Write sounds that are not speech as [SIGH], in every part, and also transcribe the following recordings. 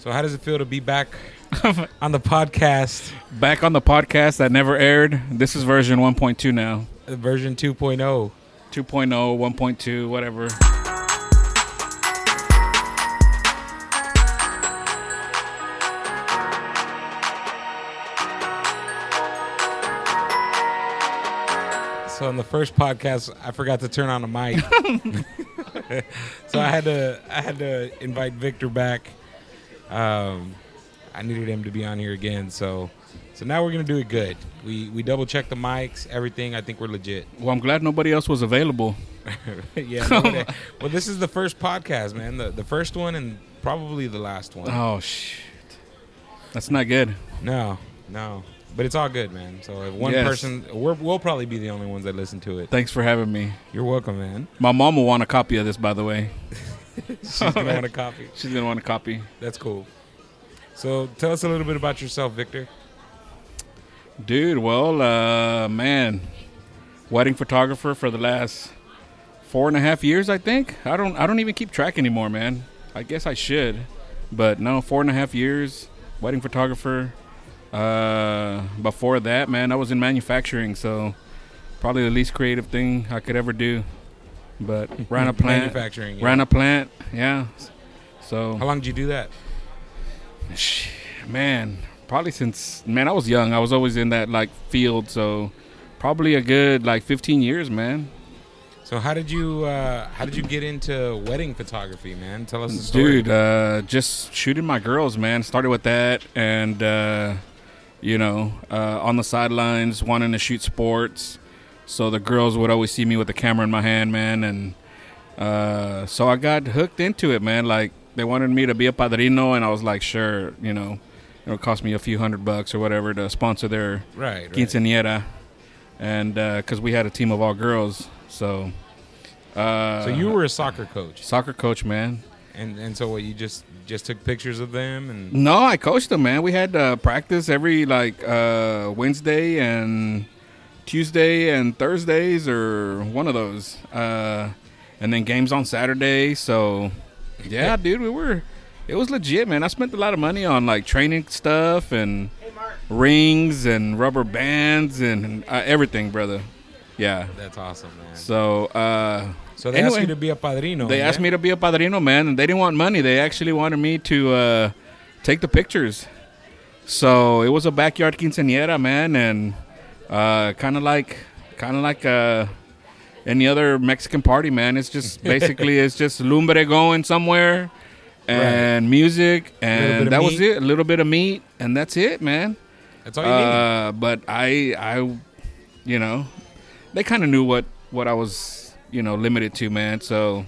So how does it feel to be back [LAUGHS] on the podcast, Back on the podcast that never aired. This is version 1.2 now. uh, version 2.0? 2.0, 1.2, whatever. So on the first podcast, I forgot to turn on the mic, [LAUGHS] [LAUGHS] so I had to I had to invite Victor back. Um, I needed him to be on here again, so so now we're gonna do it good. We we double checked the mics, everything. I think we're legit. Well, I'm glad nobody else was available. [LAUGHS] yeah. nobody- well, this is the first podcast, man. The the first one and probably the last one. Oh, shit. That's not good. No, no. But it's all good, man. So if one Yes. person, we're, we'll probably be the only ones that listen to it. Thanks for having me. You're welcome, man. My mom will want a copy of this, by the way. [LAUGHS] She's gonna [LAUGHS] want a copy. She's to want a copy. That's cool. So tell us a little bit about yourself, Victor. Dude, well, uh, man, wedding photographer for the last four and a half years, I think. I don't, I don't even keep track anymore, man. I guess I should, but no, four and a half years, wedding photographer. Uh, before that, man, I was in manufacturing, so probably the least creative thing I could ever do. But ran a plant, Manufacturing. yeah. ran a plant, yeah. So How long did you do that? Man probably since man i was young i was always in that like field so probably a good like 15 years man So how did you uh, how did you get into wedding photography, man? Tell us the story. dude uh just shooting my girls man started with that and uh you know uh on the sidelines wanting to shoot sports so the girls would always see me with the camera in my hand man and uh so i got hooked into it man like they wanted me to be a padrino and i was like sure you know it'll cost me a few hundred bucks or whatever to sponsor their right, right. quinceañera, and because we had a team of all girls, so. Uh, So you were a soccer coach, soccer coach, man. and and so what? You just just took pictures of them, and No, I coached them, man. We had uh, practice every like uh, Wednesday and Tuesday and Thursdays, or one of those, uh, and then games on Saturday. So, yeah, dude, we were. It was legit, man. I spent a lot of money on like training stuff and rings and rubber bands and uh, everything, brother. Yeah. that's awesome, man. So, uh, So they asked anyway, you to be a padrino. they yeah? asked me to be a padrino, man, and they didn't want money. They actually wanted me to uh, take the pictures. So it was a backyard quinceañera, man, and uh, kind of like, kind of like uh, any other Mexican party, man. It's just [LAUGHS] basically it's just lumbre going somewhere, and music, and that was it. A little bit of meat, and that's it, man. That's all you need. Uh, but I, I, you know, they kind of knew what what I was, you know, limited to, man. So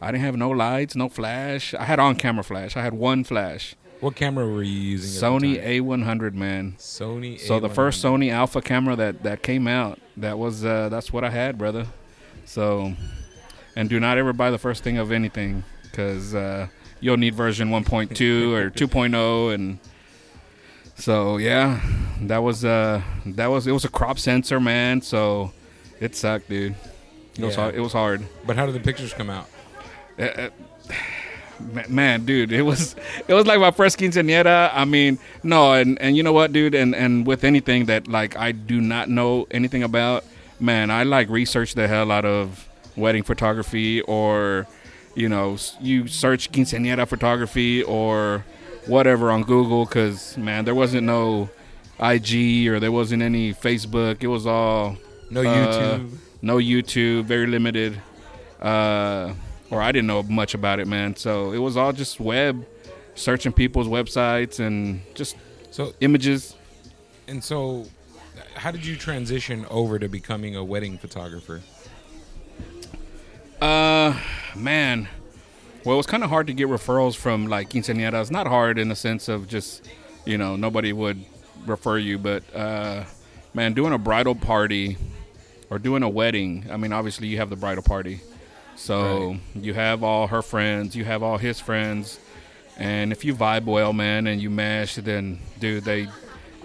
I didn't have no lights, no flash. I had on camera flash. I had one flash, What camera were you using? Sony? A100, man. Sony. So the A100. first Sony Alpha camera that that came out, that was uh, that's what I had, brother. So, and do not ever buy the first thing of anything, because uh, you'll need version 1.2 [LAUGHS] or 2.0, and so yeah, that was uh that was it was a crop sensor, man. So it sucked, dude. It was hard. It was hard. But how did the pictures come out? Uh, uh, man, dude, it was it was like my first quinceañera. I mean, no, and and you know what, dude, and and with anything that like I do not know anything about, man, I like research the hell out of wedding photography or you know you search quinceañera photography or whatever on Google because man, there wasn't no IG or there wasn't any Facebook. It was all No uh, YouTube. no YouTube, very limited. Uh, or I didn't know much about it, man. So it was all just web, searching people's websites and just So images. and so, how did you transition over to becoming a wedding photographer? Uh, man. Well, it was kind of hard to get referrals from like quinceañeras. Not hard in the sense of just, you know, nobody would refer you, but uh, man, doing a bridal party or doing a wedding. I mean, obviously you have the bridal party, so Right. you have all her friends, you have all his friends, and if you vibe well, man, and you mesh, then dude, they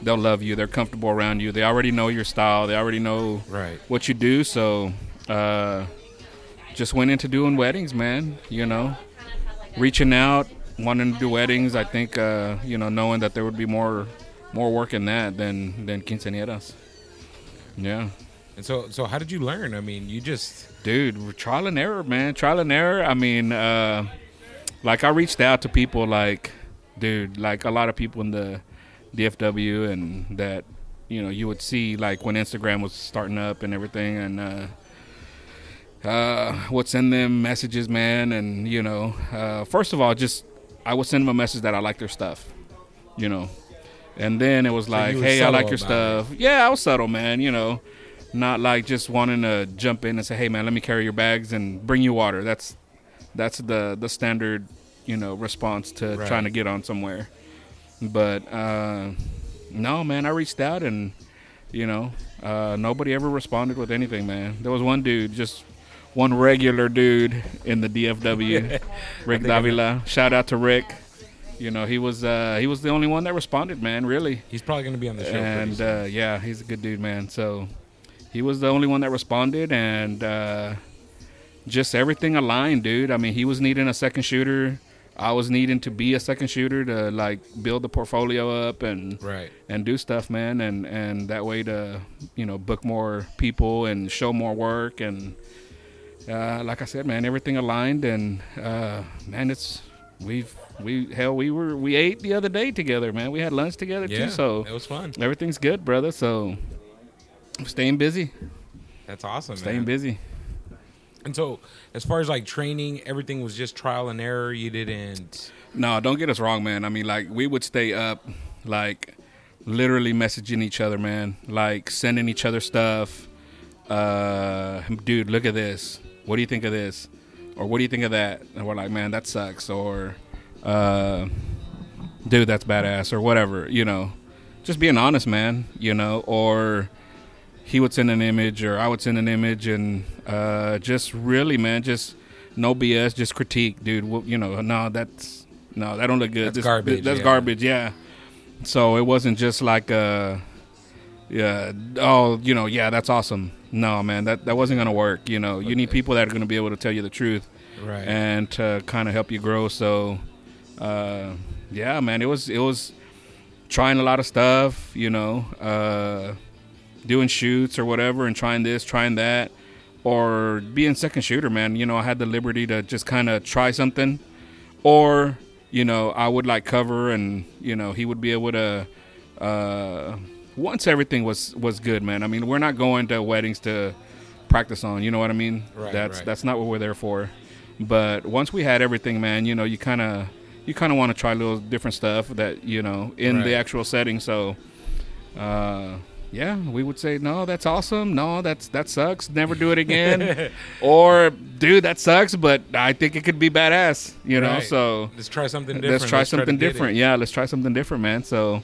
they'll love you. They're comfortable around you. They already know your style. They already know Right. what you do. So, uh, just went into doing weddings, man. You know, reaching out, wanting to do weddings. I think uh, you know, knowing that there would be more more work in that than than quinceañeras. Yeah, And so, so how did you learn? I mean, you just dude, trial and error, man. Trial and error. I mean, uh, like I reached out to people, like, dude, like a lot of people in the DFW, and that you know you would see like when Instagram was starting up and everything, and uh, uh, would send them messages, man, and you know, uh, first of all, just I would send them a message that I like their stuff, you know, and then it was like, were hey, I like your stuff. Yeah, I was subtle, man, you know not like just wanting to jump in and say, "Hey, man, let me carry your bags and bring you water." That's that's the the standard, you know, response to Right. trying to get on somewhere. But uh, no, man, I reached out and you know, uh, nobody ever responded with anything, man. There was one dude, just one regular dude in the DFW, [LAUGHS] Rick Davila. Shout out to Rick. You know, he was uh, he was the only one that responded, man. Really he's probably going to be on the show. and uh, yeah, he's a good dude, man. So he was the only one that responded, and uh, just everything aligned, dude. I mean, he was needing a second shooter. I was needing to be a second shooter to like build the portfolio up and right. and do stuff, man, and and that way to you know book more people and show more work and uh, like I said, man, everything aligned and uh, man, it's we've we hell we were we ate the other day together, man. We had lunch together Yeah. too, so it was fun. everything's good, brother. So staying busy, That's awesome. staying man. busy. And so, as far as like training, everything was just trial and error. You didn't. No, don't get us wrong, man. I mean, like we would stay up, like literally messaging each other, man. Like sending each other stuff. Uh, dude, look at this. What do you think of this? Or what do you think of that? And we're like, man, that sucks. Or, uh, dude, that's badass. Or whatever. You know, just being honest, man. You know, or he would send an image, or I would send an image, and uh, just really, man, just no BS, just critique, dude. Well, you know, no, that's no, that don't look good. That's This- garbage, That's yeah. garbage. Yeah. So it wasn't just like uh yeah, oh, you know, yeah, that's awesome. No, man, that that wasn't gonna work. You know, you need people that are gonna be able to tell you the truth Right. and to kind of help you grow. So, uh, yeah, man, it was it was trying a lot of stuff. You know, uh, doing shoots or whatever, and trying this, trying that, or being second shooter. Man, you know, I had the liberty to just kind of try something, or you know, I would like cover, and you know, he would be able to. Uh, once everything was was good, man. I mean, we're not going to weddings to practice on. You know what I mean? Right, that's right. that's not what we're there for. But once we had everything, man, you know, you kind of you kind of want to try little different stuff that you know in the actual setting. So, uh, yeah, we would say no, that's awesome. No, that's that sucks. Never do it [LAUGHS] again. or, dude, that sucks, but I think it could be badass. You know, Right. so let's try something different. let's try to something it. different. Yeah, let's try something different, man. So,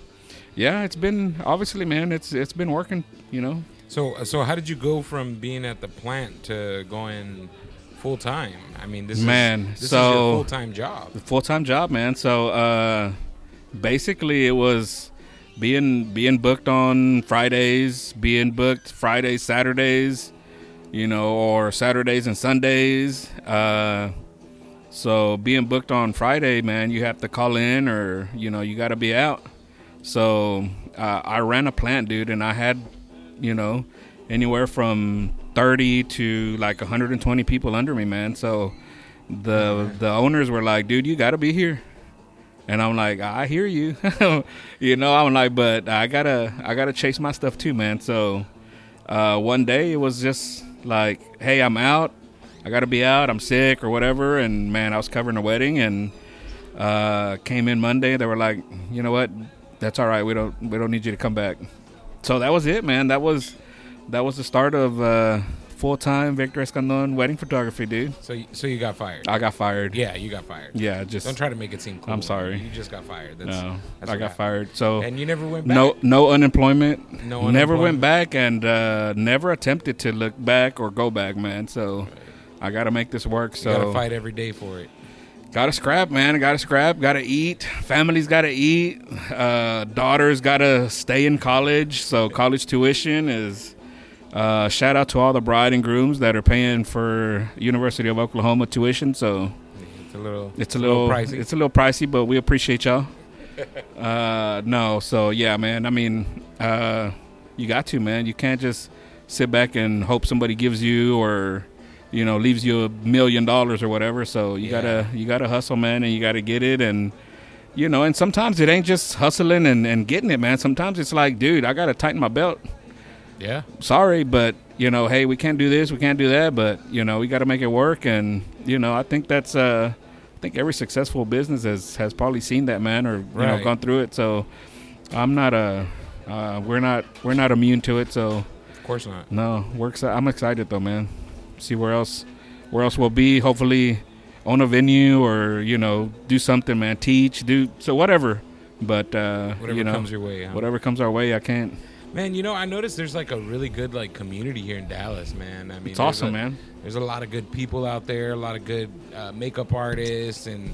yeah, it's been obviously, man, it's it's been working. You know, So, so how did you go from being at the plant to going full time? I mean, this Man, is this so- is your full time job. full time job, man. So uh, basically, it was being being booked on Fridays, being booked Fridays, Saturdays, you know, or Saturdays and Sundays. Uh, so being booked on Friday, man, you have to call in, or you know, you got to be out. So uh, I ran a plant, dude, and I had, you know, anywhere from 30 to like 120 people under me, man. So the the owners were like, "Dude, you got to be here." And I'm like, "I hear you." [LAUGHS] you know, I'm like, "But I got to I got to chase my stuff too, man." So uh, one day it was just like, "Hey, I'm out. I got to be out. I'm sick or whatever." And man, I was covering a wedding and uh, came in Monday. They were like, "You know what? That's all right. We don't we don't need you to come back." So that was it, man. That was that was the start of uh, full time Victor Escandon wedding photography, dude. So, you- so you got fired. I got fired. yeah, you got fired. Yeah, just Don't try to make it seem cool. I'm sorry. You just got fired. That's, no. that's I got happened. fired. So And you never went back. no no unemployment. No never went back and uh, never attempted to look back or go back, man. So I got to make this work. So You gotta fight every day for it. Got to scrap, man. Got to scrap. Got to eat. Families got to eat. Uh, daughters got to stay in college. So college tuition is. Uh, shout out to all the bride and grooms that are paying for University of Oklahoma tuition. So It's a little. It's a little, pricey. It's a little pricey, but we appreciate y'all. [LAUGHS] uh, no, so yeah, man. I mean, uh, you got to, man. You can't just sit back and hope somebody gives you or you know leaves you a million dollars or whatever. So you Yeah. gotta you gotta hustle, man, and you gotta get it and. You know, and sometimes it ain't just hustling and, and getting it, man. Sometimes it's like, dude, I gotta tighten my belt. Yeah. Sorry, but you know, hey, we can't do this, we can't do that, but you know, we got to make it work. And you know, I think that's, uh, I think every successful business has has probably seen that, man, or you know, gone through it. So I'm not a, uh, we're not we're not immune to it. So Of course not. no, exci- I'm excited though, man. See where else, where else we'll be. Hopefully, own a venue or you know, do something, man. Teach, do so whatever. But uh, Whatever you know, comes your way. Huh? whatever comes our way, I can't. Man, you know, I noticed there's like a really good like community here in Dallas, man. I mean, It's awesome, a- man. There's a lot of good people out there, a lot of good uh, makeup artists and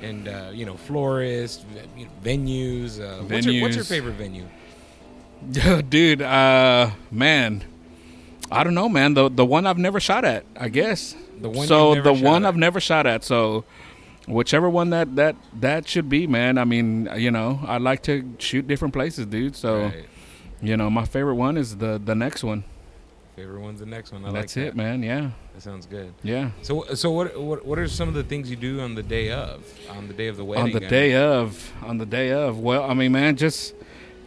and uh, you know florists, v- you know, venues. Uh, What's, your, what's your favorite venue? [LAUGHS] dude uh man i don't know man the the one i've never shot at i guess The one so the one at. i've never shot at so whichever one that that that should be man i mean you know i like to shoot different places dude so Right. You know my favorite one is the the next one Favorite one's the next one. I that's like it man yeah That sounds good. yeah So, so what, what what are some of the things you do on the day of, on the day of the wedding? on the I day mean, of on the day of well i mean man just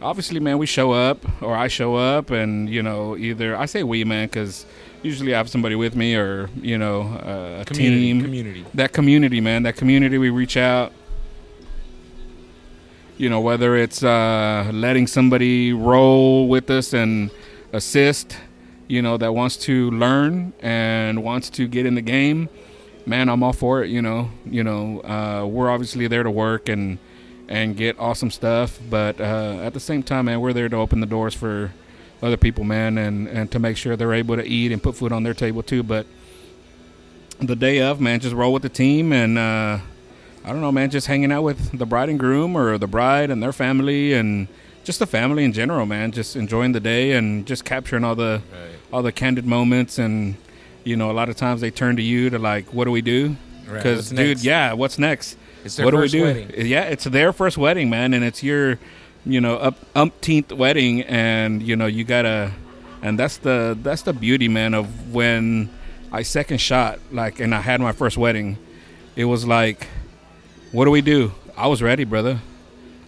obviously man we show up or i show up and you know either i say we man because usually i have somebody with me or you know uh, a community, team community. that community man that community we reach out you know whether it's uh, letting somebody roll with us and assist you know that wants to learn and wants to get in the game man i'm all for it you know. You know uh, we're obviously there to work and and get awesome stuff but uh, at the same time man we're there to open the doors for other people man and and to make sure they're able to eat and put food on their table too. But the day of man just roll with the team and uh I don't know, man. Just hanging out with the bride and groom, or the bride and their family, and just the family in general, man. Just enjoying the day and just capturing all the Right. all the candid moments. And you know, a lot of times they turn to you to like, "What do we do?" Because, What's dude, next? yeah, what's next? It's their what first do we do? wedding. Yeah, it's their first wedding, man, and it's your, you know, up umpteenth wedding, and you know, you gotta, and that's the that's the beauty, man, of when I second shot, like, and I had my first wedding. It was like, what do we do? I was ready, brother.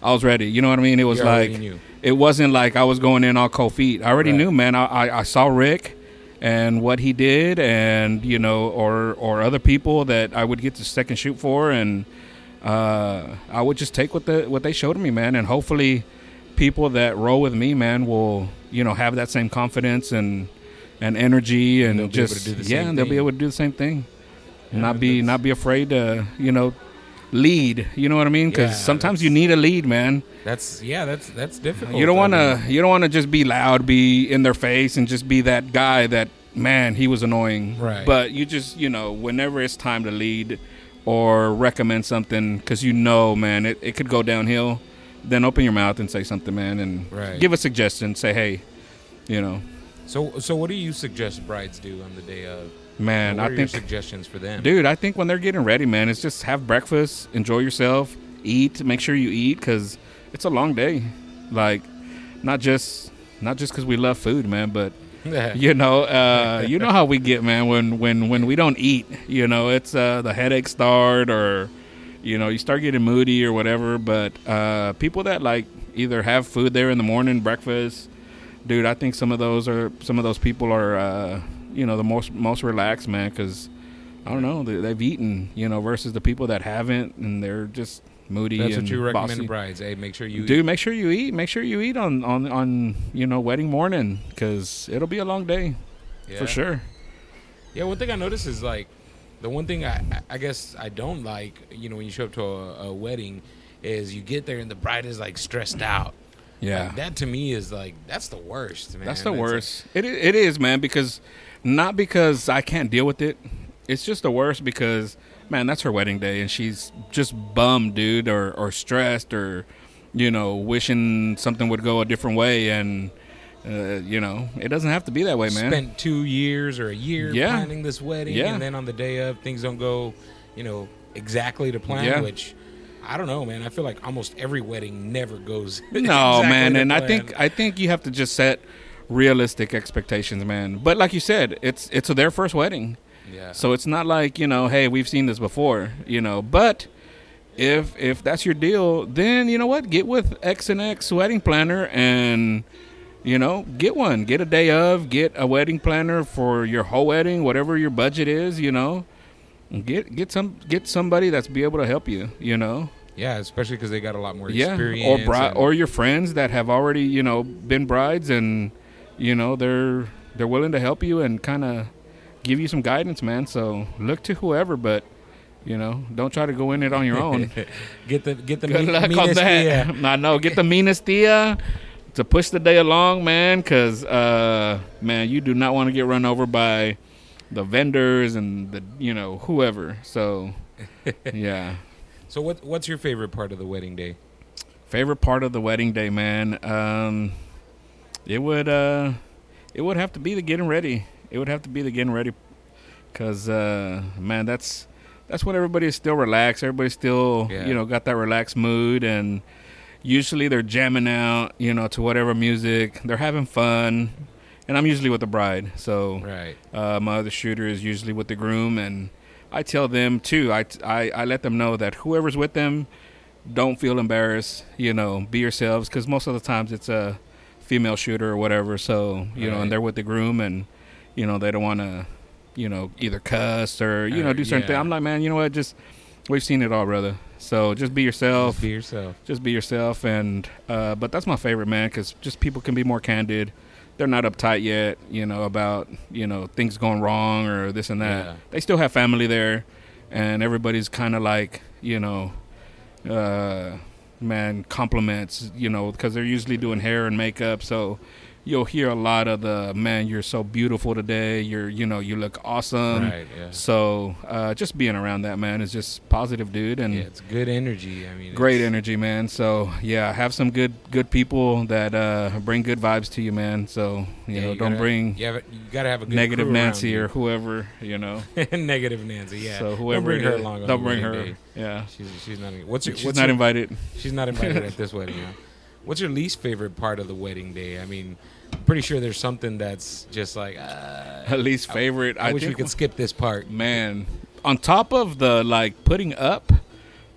I was ready. You know what I mean? It was like knew. it wasn't like I was going in all cold feet. I already Right. knew, man. I, I, I saw Rick and what he did, and you know, or or other people that I would get to second shoot for, and uh, I would just take what the what they showed me, man, and hopefully, people that roll with me, man, will you know have that same confidence and and energy, and, able just to do the yeah, and they'll be able to do the same thing, Yeah, not be not be afraid to you know lead. You know what I mean? Because Yeah, sometimes you need a lead, man. That's yeah. That's that's difficult. You don't want to. You don't want to just be loud, be in their face, and just be that guy that man he was annoying. Right. But you just you know whenever it's time to lead or recommend something because you know man it, it could go downhill, then open your mouth and say something, man, and Right. give a suggestion. Say hey, you know, So so what do you suggest brides do on the day of? Man. what I think suggestions for them? Dude, I think when they're getting ready, man, it's just have breakfast, enjoy yourself, eat, make sure you eat because it's a long day. Like, not just not just because we love food, man, but [LAUGHS] you know, uh, you know how we get, man. When when when we don't eat, you know, it's uh, the headaches start, or you know, you start getting moody or whatever. But uh, people that like either have food there in the morning, breakfast, dude, I think some of those are some of those people are, uh, you know, the most most relaxed, man, because I don't know, they, they've eaten, you know, versus the people that haven't and they're just moody. That's what you recommend bossy. to brides. Hey, make sure you Dude, make sure you eat. Make sure you eat on on on you know wedding morning because it'll be a long day yeah. for sure. Yeah, one thing I noticed is like the one thing I I guess I don't like, you know, when you show up to a, a wedding, is you get there and the bride is like stressed out. Yeah, Like, that to me is like that's the worst, man. that's the like- worst. It it is, man. Because not because I can't deal with it. It's just the worst because man, that's her wedding day and she's just bummed, dude, or or stressed, or you know, wishing something would go a different way and. Uh, you know, it doesn't have to be that way, man. Spent two years or a year Yeah. planning this wedding, Yeah. and then on the day of things don't go, you know, exactly to plan, Yeah. which I don't know, man. I feel like almost every wedding never goes. [LAUGHS] No, exactly man, and I think I think you have to just set realistic expectations, man. But like you said, it's it's their first wedding. yeah. So it's not like, you know, hey, we've seen this before, you know, but if if that's your deal, then you know what? Get with X and X wedding planner and you know, get one. Get a day of, get a wedding planner for your whole wedding, whatever your budget is, you know. Get get some get somebody that's be able to help you, you know. yeah, especially because they got a lot more Yeah, experience. or and- or your friends that have already, you know, been brides and you know, they're they're willing to help you and kind of give you some guidance, man. So look to whoever, but you know, don't try to go in it on your own. [LAUGHS] get the get the Good mean- luck on that. [LAUGHS] I know. Get the meanest tia to push the day along, man. Because uh, man, you do not want to get run over by the vendors and the you know whoever. So [LAUGHS] yeah. So what what's your favorite part of the wedding day? Favorite part of the wedding day, man. Um, it would uh, it would have to be the getting ready. It would have to be the getting ready, cause uh, man, that's that's when everybody is still relaxed. Everybody's still Yeah. you know got that relaxed mood, and usually they're jamming out, you know, to whatever music. They're having fun, and I'm usually with the bride, so Right. uh, my other shooter is usually with the groom, and I tell them too. I, I, I let them know that whoever's with them, don't feel embarrassed. You know, be yourselves because most of the times it's a female shooter or whatever. So you know, and they're with the groom, and you know they don't want to, you know, either cuss or you know Uh, do certain yeah. things. I'm like, man, you know what? Just we've seen it all, brother. So just be yourself Just be yourself. just be yourself and uh, but that's my favorite man because just people can be more candid they're not uptight yet you know about you know things going wrong or this and that Yeah. they still have family there and everybody's kind of like you know uh, man compliments you know because they're usually doing hair and makeup so you'll hear a lot of the man you're so beautiful today you're you know you look awesome right. Yeah. so uh, just being around that man is just positive dude and yeah. It's good energy. I mean, great energy man so yeah have some good good people that uh bring good vibes to you man so you yeah, know you don't gotta- bring You, have, you gotta have a good negative nancy or whoever you know [LAUGHS] negative Nancy. Yeah. so whoever don't bring her along. on don't bring her day. yeah She's she's not. What's your, she's what's not your, invited She's not invited at [LAUGHS] this wedding. What's your least favorite part of the wedding day? I mean, I'm pretty sure there's something that's just like. Uh, [LAUGHS] least favorite I, wish we could skip this part. man on top of the like putting up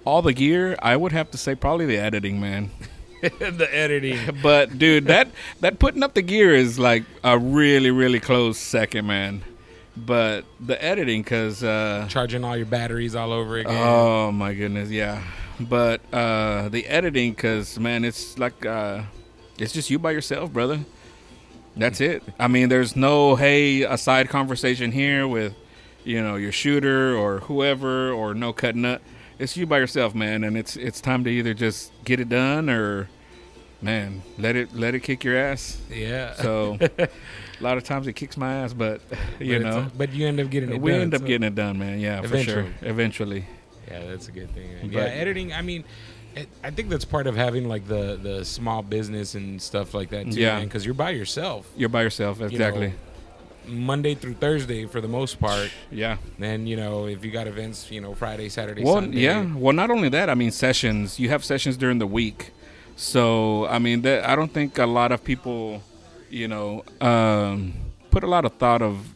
all the gear i would have to say probably the editing man [LAUGHS] the editing. [LAUGHS] but dude that that putting up the gear is like a really really close second man but the editing because uh Charging all your batteries all over again. oh my goodness yeah but uh the editing because man it's like uh it's just you by yourself brother. That's it. I mean there's no hey a side conversation here with you know your shooter or whoever or no cutting up. It's you by yourself man and it's it's time to either just get it done or man let it let it kick your ass. Yeah. so [LAUGHS] a lot of times it kicks my ass but you But know. but you end up getting it we done, end up so- getting it done man. Yeah for sure. Eventually. Yeah, that's a good thing. But- yeah, editing. I mean, it, I think that's part of having like the the small business and stuff like that too. Yeah. because you're by yourself. you're by yourself you exactly know, Monday through Thursday for the most part. yeah Then you know if you got events, you know Friday, Saturday, Well, Sunday. yeah. Well, not only that, I mean sessions. You have sessions during the week, so I mean that I don't think a lot of people, you know, um, put a lot of thought of,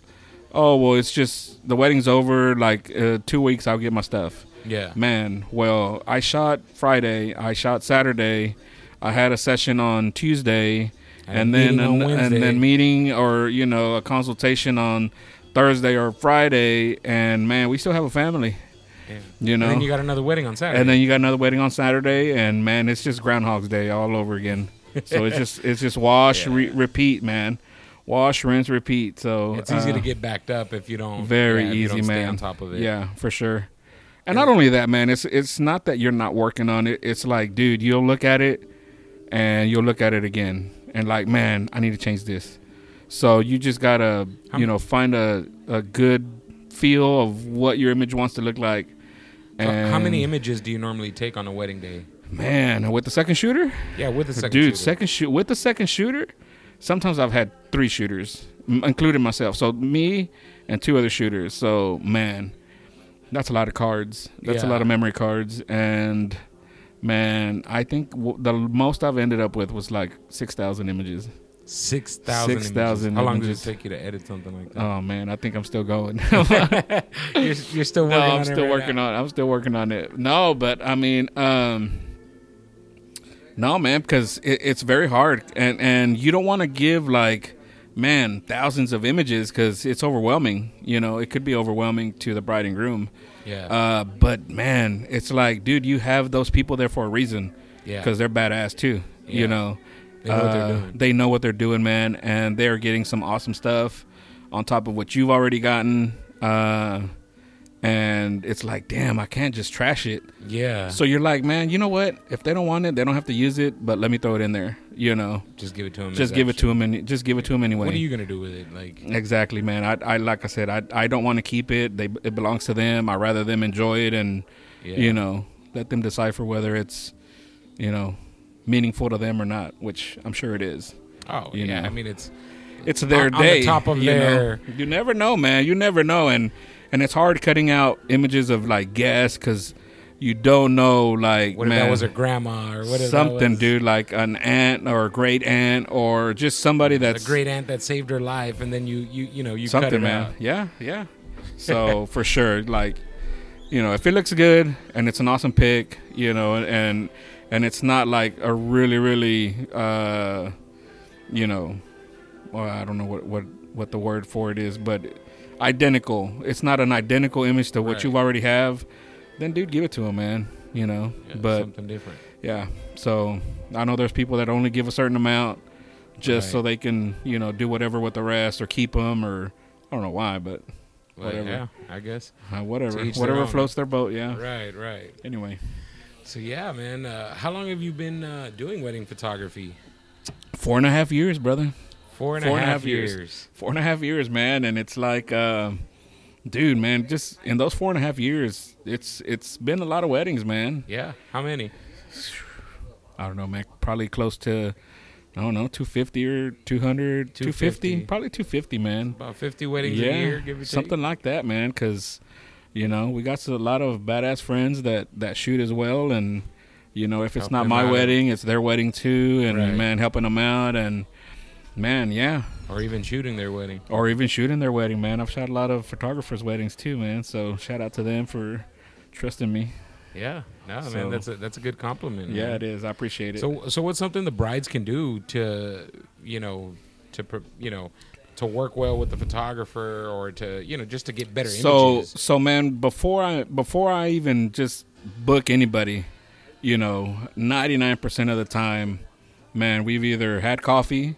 oh well, it's just the wedding's over. Like uh, two weeks, I'll get my stuff. Yeah, Man, well, I shot Friday. I shot Saturday. I had a session on Tuesday, I had a and then meeting and, and then meeting or you know a consultation on Thursday or Friday. And man, we still have a family. yeah. You know, And then you got another wedding on Saturday. and then you got another wedding on Saturday, and man, it's just Groundhog's Day all over again. So it's just it's just wash, [LAUGHS] Yeah. re- repeat, man. Wash, rinse, repeat. So it's easy uh, to get backed up if you don't. very yeah, easy, don't stay man. On top of it. Yeah, for sure. And not only that, man, it's it's not that you're not working on it. It's like, dude, you'll look at it and you'll look at it again and like, man, I need to change this. So you just gotta, you know, find a a good feel of what your image wants to look like. So how many images do you normally take on a wedding day? man with the second shooter? Yeah, with the second Dude, shooter. second shoot with the second shooter. Sometimes I've had three shooters, m- including myself. So me and two other shooters. So man, That's a lot of cards. That's a lot of memory cards, and man, I think w- the most I've ended up with was like six thousand images. Six thousand. 6,000 How long images. does it take you to edit something like that? Oh man, I think I'm still going. [LAUGHS] you're, you're still [LAUGHS] working on I'm it still right working now? on. I'm still working on it. No, but I mean, um, no, man, because it, it's very hard, and and you don't want to give like, man, thousands of images because it's overwhelming. You know, it could be overwhelming to the bride and groom. Yeah. Uh, but man, it's like, dude, you have those people there for a reason yeah. because they're badass too. Yeah. You know, They know what they're Uh, doing. They know what they're doing, man, and they're getting some awesome stuff on top of what you've already gotten. Uh, and it's like, damn, I can't just trash it. yeah. So you're like, man, you know what? If they don't want it, they don't have to use it. But let me throw it in there. You know, just give it to him. just give it to them and just give it to them anyway. What are you gonna do with it? Like, Exactly, man. I, I like I said, I, I don't want to keep it. They, it belongs to them. I rather them enjoy it and yeah. you know let them decipher whether it's you know meaningful to them or not, which I'm sure it is. Oh, you yeah. know. I mean, it's It's their On- on the top of you their- know? You never know, man. You never know, and and it's hard cutting out images of like guests because you don't know, like what if man, that was a grandma or what if something, dude, like an aunt or a great aunt or just somebody that's A great aunt that saved her life, and then you you you know you cut something, man. out. Yeah, yeah. [LAUGHS] So for sure, like you know, if it looks good and it's an awesome pick, you know, and and it's not like a really, really, uh, you know, well, I don't know what what what the word for it is, but identical. It's not an identical image to what Right. you already have. Then, dude, give it to him, man. You know, Yeah, but something different. yeah. So I know there's people that only give a certain amount just so they can, you know, do whatever with the rest or keep them or I don't know why, but Well, whatever. yeah, I guess. uh, whatever, whatever floats their boat. Yeah. Right, right. Anyway, So yeah, man. Uh, how long have you been uh, doing wedding photography? four and a half years, brother. Four and Four and a half half years. years. Four and a half years, man, and it's like, uh, dude, man, just in those four and a half years, it's it's been a lot of weddings, man. Yeah. How many? I don't know, man. Probably close to, I don't know, two fifty or 200, 250, 250. probably two fifty, man. About fifty weddings yeah, a year, give or take. something like that, man. Because you know we got a lot of badass friends that that shoot as well, and you know if it's Help not my out. wedding, it's their wedding too, and Right. man helping them out, and man, yeah, or even shooting their wedding. or even shooting their wedding, man. I've shot a lot of photographers' weddings too, man. So shout out to them for trusting me. Yeah. No, So- man, that's a that's a good compliment. Yeah, man. it is. I appreciate it. So so what's something the brides can do to you know to you know to work well with the photographer or to you know just to get better so images. so man before i before i even just book anybody you know 99% of the time man we've either had coffee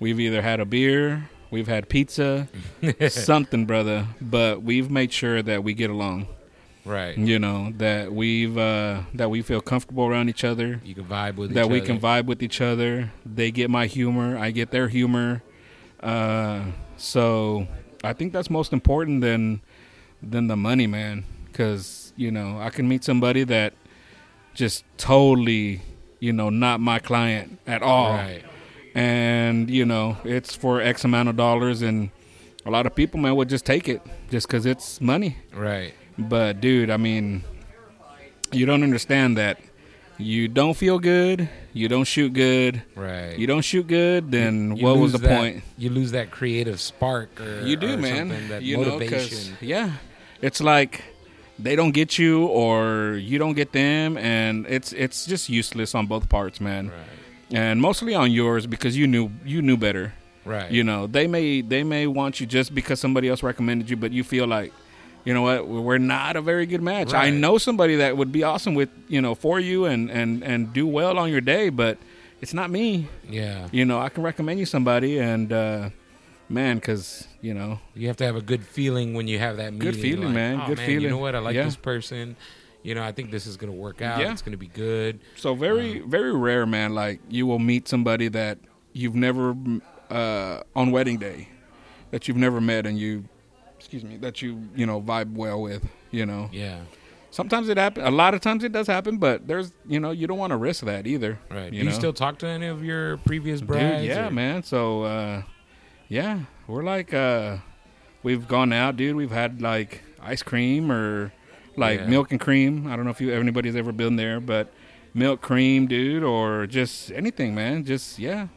we've either had a beer we've had pizza [LAUGHS] something brother but we've made sure that we get along Right. you know that we've uh that we feel comfortable around each other You can vibe with that we other. can vibe with each other. They get my humor, I get their humor. Uh, so I think that's most important than than the money, man. Because you know I can meet somebody that just totally, you know, not my client at all, Right. And you know it's for X amount of dollars, and a lot of people, man, would just take it just because it's money. Right. But dude, I mean, you don't understand that. You don't feel good. You don't shoot good. Right. You don't shoot good. Then You what was the that- point? You lose that creative spark or You do, man. that you know, motivation. yeah, it's like they don't get you or you don't get them, and it's it's just useless on both parts, man. right. And mostly on yours because you knew you knew better. Right. You know, they may they may want you just because somebody else recommended you, but you feel like, you know what, we're not a very good match. I know somebody that would be awesome with you know for you and and and do well on your day, but it's not me. yeah. You know, I can recommend you somebody, and uh, man, because you know, You have to have a good feeling when you have that meeting. Good feeling, like, man. "Oh, Good You feeling." know what? I like Yeah. this person. You know, I think this is going to work out. Yeah. It's going to be good. so very very rare, man. Like you will meet somebody that you've never uh, on wedding day that you've never met, and you, excuse me, that you you know vibe well with. You know, Yeah. Sometimes it happens. A lot of times it does happen, but there's you know you don't want to risk that either. Right. You Do you still talk to any of your previous Dude, brides? yeah, or- man. So uh, yeah, we're like uh, we've gone out, dude. We've had like ice cream or like Yeah. milk and cream. I don't know if you anybody's ever been there, but milk cream, dude, or just anything, man. Just yeah.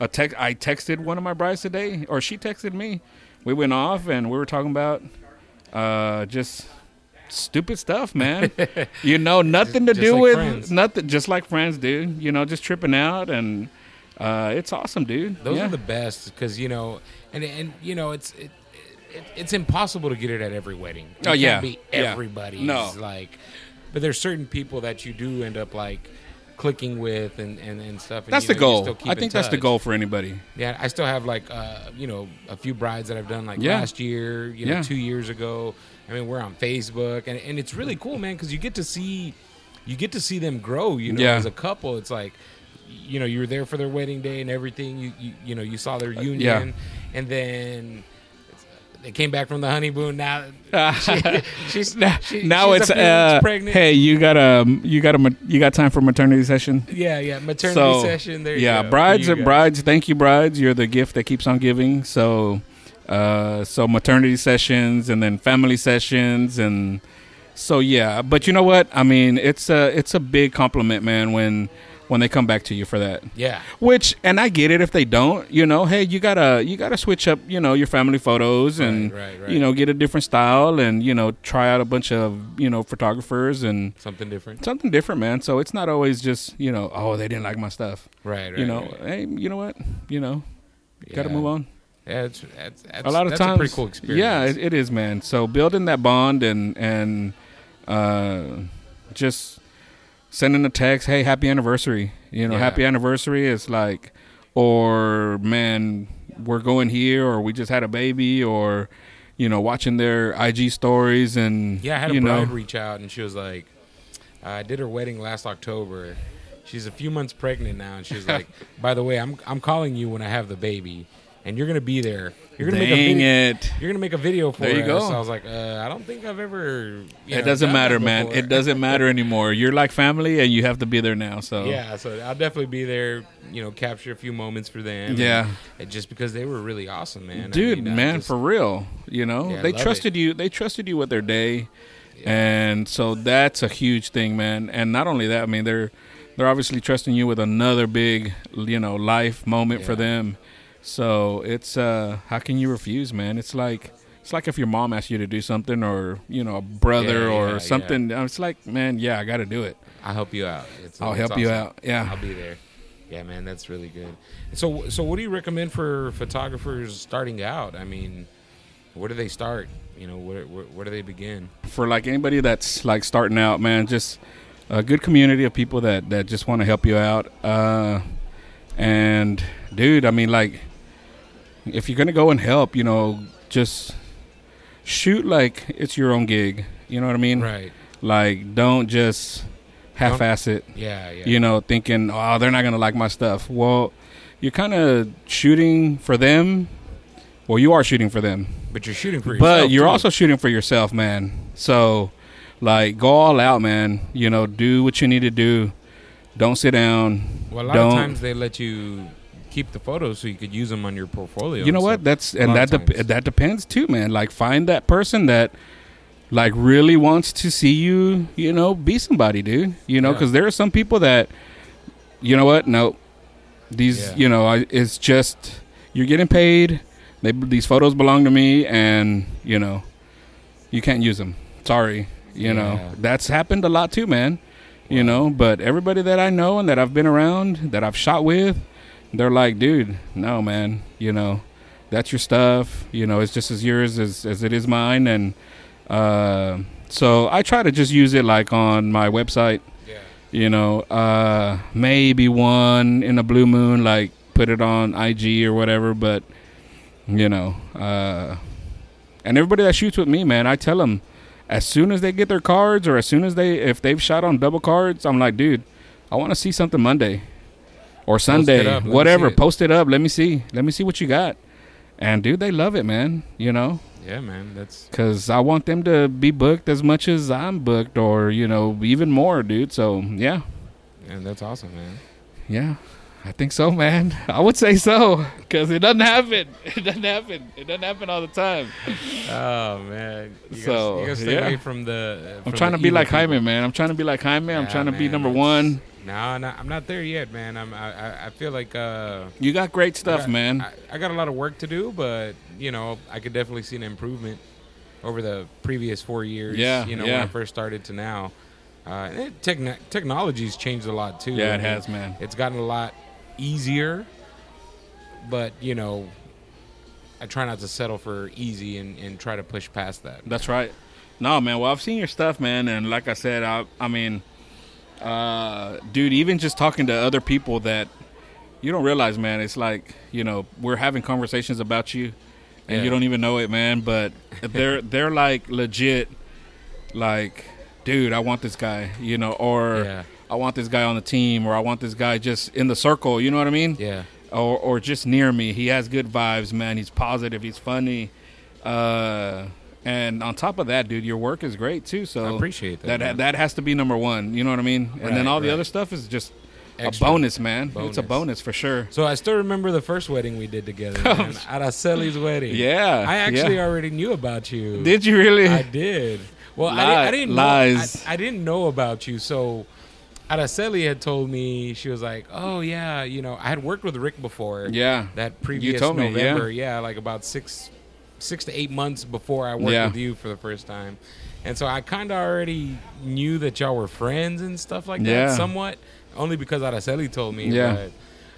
A text. I texted one of my brides today, or she texted me. We went off and we were talking about uh, just stupid stuff, man. [LAUGHS] you know, nothing to do like with friends. nothing. Just like friends, dude. You know, just tripping out and. Uh, it's awesome, dude. Those yeah. are the best because you know, and and you know, it's it, it, it's impossible to get it at every wedding. It Oh, can't yeah. be Yeah. No. like, but there's certain people that you do end up like clicking with and and, and stuff. And, That's you the know, you goal. I think that's the goal for anybody. Yeah, I still have like uh, you know a few brides that I've done like Yeah. last year, you know, Yeah. two years ago. I mean, we're on Facebook, and and it's really cool, man, because you get to see you get to see them grow. You know, Yeah. as a couple, it's like you know you were there for their wedding day and everything. You you, you know you saw their union, Uh, and then. They came back from the honeymoon. Now she, [LAUGHS] she's now, she- now she's it's a few weeks uh, pregnant. hey, you got a you got a you got time for maternity session. Yeah, yeah, maternity So session. There, you yeah, brides are brides. Thank you, brides. You're the gift that keeps on giving. So, uh, so maternity sessions and then family sessions and so yeah. But you know what? I mean, it's a it's a big compliment, man. When when they come back to you for that. Yeah, Which and I get it if they don't, you know, hey, you gotta you gotta switch up, you know, your family photos and Right, right, right. you know, get a different style and, you know, try out a bunch of, you know, photographers and something different. something different, man. So it's not always just, you know, oh, they didn't like my stuff. Right, right. you know, hey, you know what? You know, gotta move on. Yeah, it's, it's, it's a lot of times a pretty cool experience. Yeah, it, it is, man. So building that bond and and uh, just sending a text, hey, happy anniversary. You know, Yeah. happy anniversary is like, or man, we're going here, or we just had a baby, or you know, watching their IG stories and yeah. I had a bride know, reach out and she was like, "I did her wedding last October. She's a few months pregnant now, and she was like, [LAUGHS] by the way, I'm I'm calling you when I have the baby, and you're gonna be there. You're gonna make a dang video. it. You're gonna make a video for There you us." go. So I was like, uh, "I don't think I've ever." You know, it doesn't matter, man. It doesn't matter anymore. You're like family, and you have to be there now. So Yeah, so I'll definitely be there. You know, capture a few moments for them. Yeah. and, just because they were really awesome, man. I dude mean, man just- for real you know Yeah, they trusted you they trusted you with their day and so that's a huge thing man and not only that i mean they're they're obviously trusting you with another big you know life moment for them so it's uh how can you refuse man it's like it's like if your mom asked you to do something or you know a brother Yeah, or yeah, something it's like man yeah i gotta do it I'll help you out. It's, i'll it's help you out yeah I'll be there. Yeah, man, that's really good. So, so what do you recommend for photographers starting out? I mean, where do they start? You know, where where, where do they begin? for like anybody that's like starting out, man, just a good community of people that that just want to help you out. Uh, and dude, I mean, like, if you're gonna go and help, you know, just shoot like it's your own gig. You know what I mean? Right. Like, don't just half-ass it. Yeah. Yeah. You know, thinking, oh, they're not gonna like my stuff. Well, you're kind of shooting for them. Well, you are shooting for them but you're shooting for yourself. but you're too. also shooting for yourself, man. So, like, go all out, man. You know, do what you need to do. Don't sit down. well. A lot don't. of times they let you keep the photos so you could use them on your portfolio. you know what? That's and that times. that depends too, man. Like, find that person that like really wants to see you. You know, be somebody, dude. You know, Yeah. because there are some people that, you know what? No, these. Yeah. You know, I, it's just you're getting paid. They, these photos belong to me, and you know, you can't use them. Sorry, you know that's happened a lot too, man. You know, but everybody that I know and that I've been around, that I've shot with, they're like, dude, no, man. You know, that's your stuff. You know, it's just as yours as as it is mine, and uh, so I try to just use it like on my website. Yeah. You know, uh, maybe one in a blue moon, like put it on IG or whatever. But you know, uh, and everybody that shoots with me, man, I tell them as soon as they get their cards or as soon as they if they've shot on double cards, I'm like, dude, I want to see something Monday or Sunday, me whatever. Post it up. Let me see. Let me see what you got. And dude, they love it, man. You know, Yeah, man. That's because I want them to be booked as much as I'm booked, or you know, even more, dude. So yeah, and that's awesome, man. yeah. I think so, man. I would say so because it doesn't happen. [LAUGHS] It doesn't happen. It doesn't happen all the time. Oh man. You So, gotta, you gotta stay yeah. away from the. uh, I'm trying to be like people. Jaime, man. I'm trying to be like Jaime. I'm trying to be number one. No, no, I'm not there yet, man. I'm. I, I- I feel like. Uh, You got great I stuff, got- man. I, I got a lot of work to do, but you know, I could definitely see an improvement over the previous four years. Yeah, You know, yeah. when I first started to now. Uh, it, techn- technology's changed a lot too. yeah, I it mean, has, man. It's gotten a lot easier, but you know, I try not to settle for easy and, and try to push past that. That's right. No, man. Well, I've seen your stuff, man, and like I said, I, I mean, uh, dude, even just talking to other people that you don't realize, man, it's like you know we're having conversations about you, and Yeah. you don't even know it, man. But [LAUGHS] they're they're like legit, like, dude, I want this guy, you know, or Yeah. I want this guy on the team, or I want this guy just in the circle. You know what I mean? Yeah. or or just near me. He has good vibes, man. He's positive. He's funny. Uh, and on top of that, dude, your work is great too. So I appreciate that, That man. that has to be number one. You know what I mean? and then Right, all the other stuff is just Extra. a bonus, man. It's a Bonus. bonus for sure. So I still remember the first wedding we did together, [LAUGHS] man. Araceli's wedding. Yeah, I actually yeah. already knew about you. Did you really? I did. Well, I, didn't, I didn't lies. know. I, I didn't know about you. So Araceli had told me she was like, "Oh yeah, you know, I had worked with Rick before. yeah. that previous told me, yeah. November. yeah. like about six, six to eight months before I worked Yeah. with you for the first time, and so I kind of already knew that y'all were friends and stuff like Yeah. that, somewhat, only because Araceli told me. Yeah. But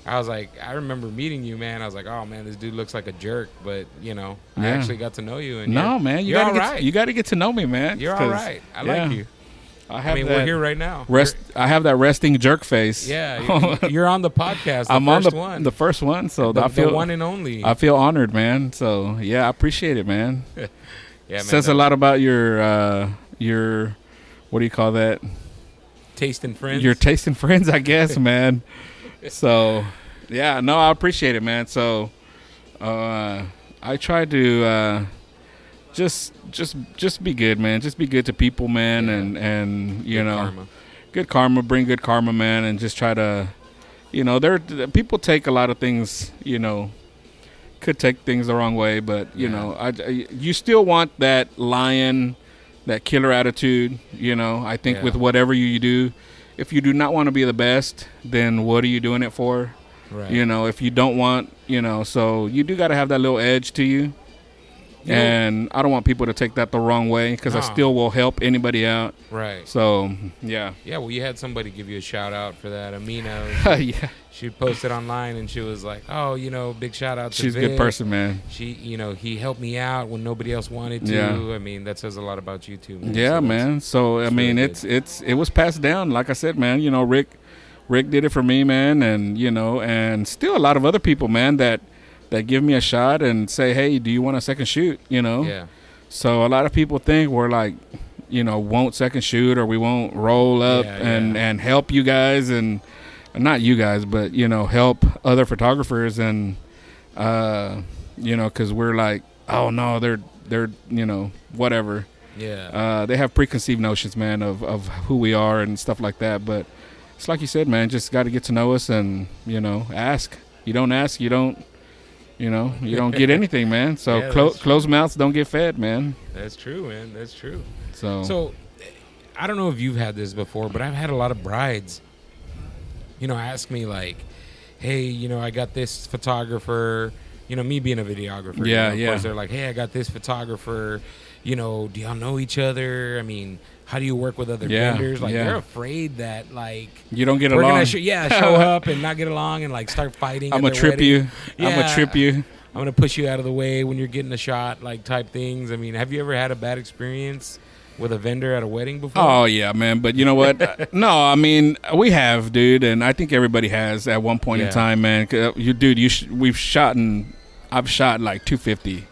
I was like, I remember meeting you, man. I was like, oh man, this dude looks like a jerk, but you know, I actually got to know you. And No, man. You you're gotta get right. you gotta get to know me, man. You're all right. I yeah, like you. I have I mean, that we're here right now. rest. I have that resting jerk face. Yeah, [LAUGHS] you're, you're on the podcast. The I'm on the one. the first one, so the, I the feel one and only. I feel honored, man. So yeah, I appreciate it, man. [LAUGHS] yeah, man, Says a lot about your uh your what do you call that? Taste and friends. Your taste in friends, I guess, [LAUGHS] man. So yeah, no, I appreciate it, man. So uh I try to uh just just just be good, man. Just be good to people, man, Yeah. and and you Good know karma. good karma, bring good karma, man, and just try to, you know, there people take a lot of things, you know, could take things the wrong way, but you Yeah. know, I, I- you still want that lion, that killer attitude, you know. I think Yeah. with whatever you do, if you do not want to be the best, then what are you doing it for? Right. You know, if you don't want, you know, so you do got to have that little edge to you. And I don't want people to take that the wrong way because I still will help anybody out. Right. So, yeah. Yeah, well, you had somebody give you a shout out for that. Amina, [LAUGHS] yeah. she posted online and she was like, "Oh, you know, big shout out to She's a good person, man. She, you know, he helped me out when nobody else wanted to. Yeah. I mean, that says a lot about you too, man. Yeah, So man. So I mean, really it's it's it was passed down. Like I said, man. You know, Rick, Rick did it for me, man, and you know, and still a lot of other people, man, that that give me a shot and say, hey, do you want a second shoot? You know. Yeah. So a lot of people think we're like, you know, won't second shoot or we won't roll up Yeah, and yeah. and help you guys and not you guys, but you know, help other photographers and uh, you know, because we're like, oh no, they're they're you know whatever. Yeah. Uh, they have preconceived notions, man, of, of who we are and stuff like that. But it's like you said, man, just got to get to know us and you know ask. You don't ask, you don't, you know, you don't get [LAUGHS] anything, man. So Yeah, clo- closed mouths don't get fed, man. That's true, man. That's true. So, So, I don't know if you've had this before, but I've had a lot of brides, you know, ask me like, "Hey, you know, I got this photographer." You know, me being a videographer. you Yeah, know, of yeah. course they're like, "Hey, I got this photographer." You know, do y'all know each other? I mean, how do you work with other Yeah, vendors? Like, yeah. they're afraid that like you don't get along. gonna sh- yeah show [LAUGHS] up and not get along and like start fighting. I'm gonna trip wedding. you. I'm gonna trip you. I'm gonna push you out of the way when you're getting a shot, like type things. I mean, have you ever had a bad experience with a vendor at a wedding before? Oh yeah, man. But you know what? [LAUGHS] [LAUGHS] no, I mean we have, dude, and I think everybody has at one point Yeah. in time, man. Uh, you, dude, you sh- we've shot and I've shot like 250,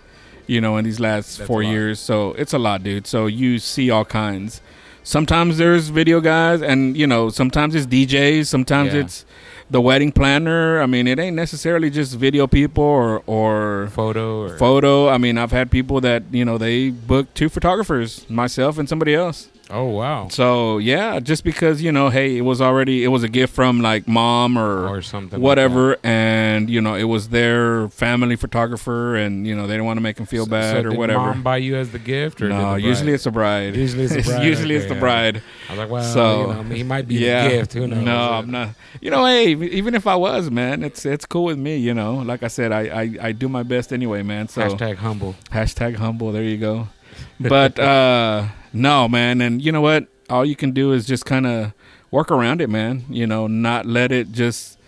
you know, in these last That's four years. So it's a lot, dude. So you see all kinds. Sometimes there's video guys, and you know, sometimes it's DJs. Sometimes Yeah. it's the wedding planner. I mean, it ain't necessarily just video people or or photo or photo. I mean, I've had people that you know they book two photographers, myself and somebody else. Oh wow. So yeah, just because you know, hey, it was already it was a gift from like mom or Or something. like whatever, and you know, it was their family photographer, and you know, they didn't want to make him feel So- bad so or did whatever. Mom buy you as the gift, or no, the usually it's the bride. Usually it's the bride, usually it's [LAUGHS] okay, the yeah. bride. I was like, well, So, you know, I mean, he might be yeah. the gift. Who knows? No, I'm not. You know, hey, even if I was, man, it's it's cool with me. You know, like I said, I I, I do my best anyway, man. So Hashtag humble. Hashtag humble. There you go. But [LAUGHS] uh no, man, and you know what? All you can do is just kind of work around it, man. You know, not let it just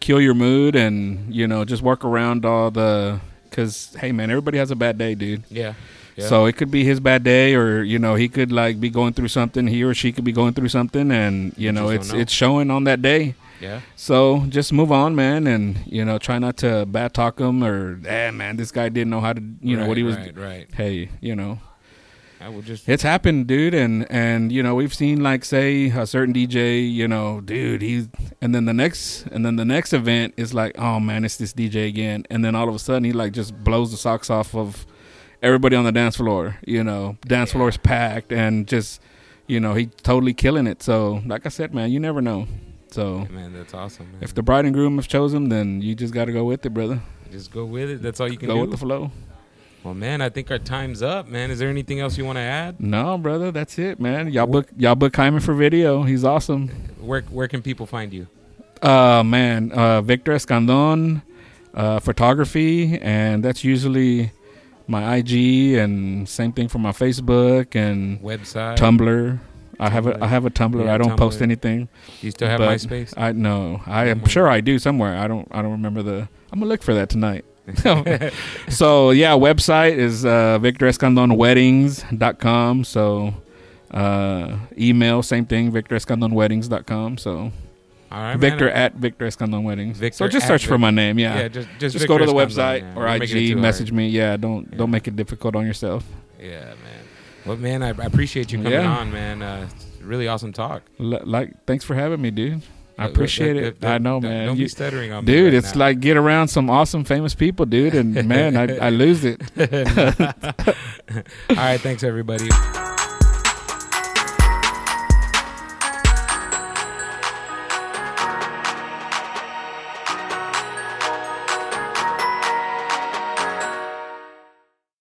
kill your mood, and you know, just work around all the. Because hey, man, everybody has a bad day, dude. Yeah. yeah. So it could be his bad day, or you know, he could like be going through something. He or she could be going through something, and you know, it's know. it's showing on that day. yeah. So just move on, man, and you know, try not to bad talk him or, eh, man, this guy didn't know how to, you know, Right, what he was. Right. Right. Hey, you know, I will just. it's happened, dude, and and you know, we've seen like say a certain DJ, you know, dude, he's, and then the next, and then the next event is like, oh man, it's this DJ again, and then all of a sudden he like just blows the socks off of everybody on the dance floor, you know, dance Yeah. floor is packed, and just, you know, he totally killing it. So, like I said, man, you never know. So. Man, that's awesome. Man. If the bride and groom have chosen, then you just got to go with it, brother. just go with it. That's all you can Go do. with the flow. Well, man, I think our time's up. Man, is there anything else you want to add? No, brother, that's it, man. Y'all book y'all book Hyman for video. He's awesome. Where Where can people find you? Uh man, uh Victor Escandon, uh photography, and that's usually my IG and same thing for my Facebook and Website. Tumblr. I have a I have a Tumblr. Yeah, I don't post Tumblr. anything. You still have MySpace? I no. I am sure I do somewhere. I don't I don't remember the I'm gonna look for that tonight. [LAUGHS] so yeah, website is uh, victorescandonweddings.com. So uh, email, same thing, victorescandonweddings.com. So All right, Victor man. at Victor Escandon Weddings. Victor so just search for my name. Yeah. Yeah, just just, just go to the Escandon, website yeah. or it IG, message me. Yeah, don't Yeah. don't make it difficult on yourself. Yeah, man. Well, man, I, I appreciate you coming on, man. Uh, really awesome talk. L- like, thanks for having me, dude. I appreciate it. I know, man. Don't You- be stuttering on me, dude, right it's now. like get around some awesome, famous people, dude, and man, I, I lose it. [LAUGHS] All right, thanks everybody. [LAUGHS]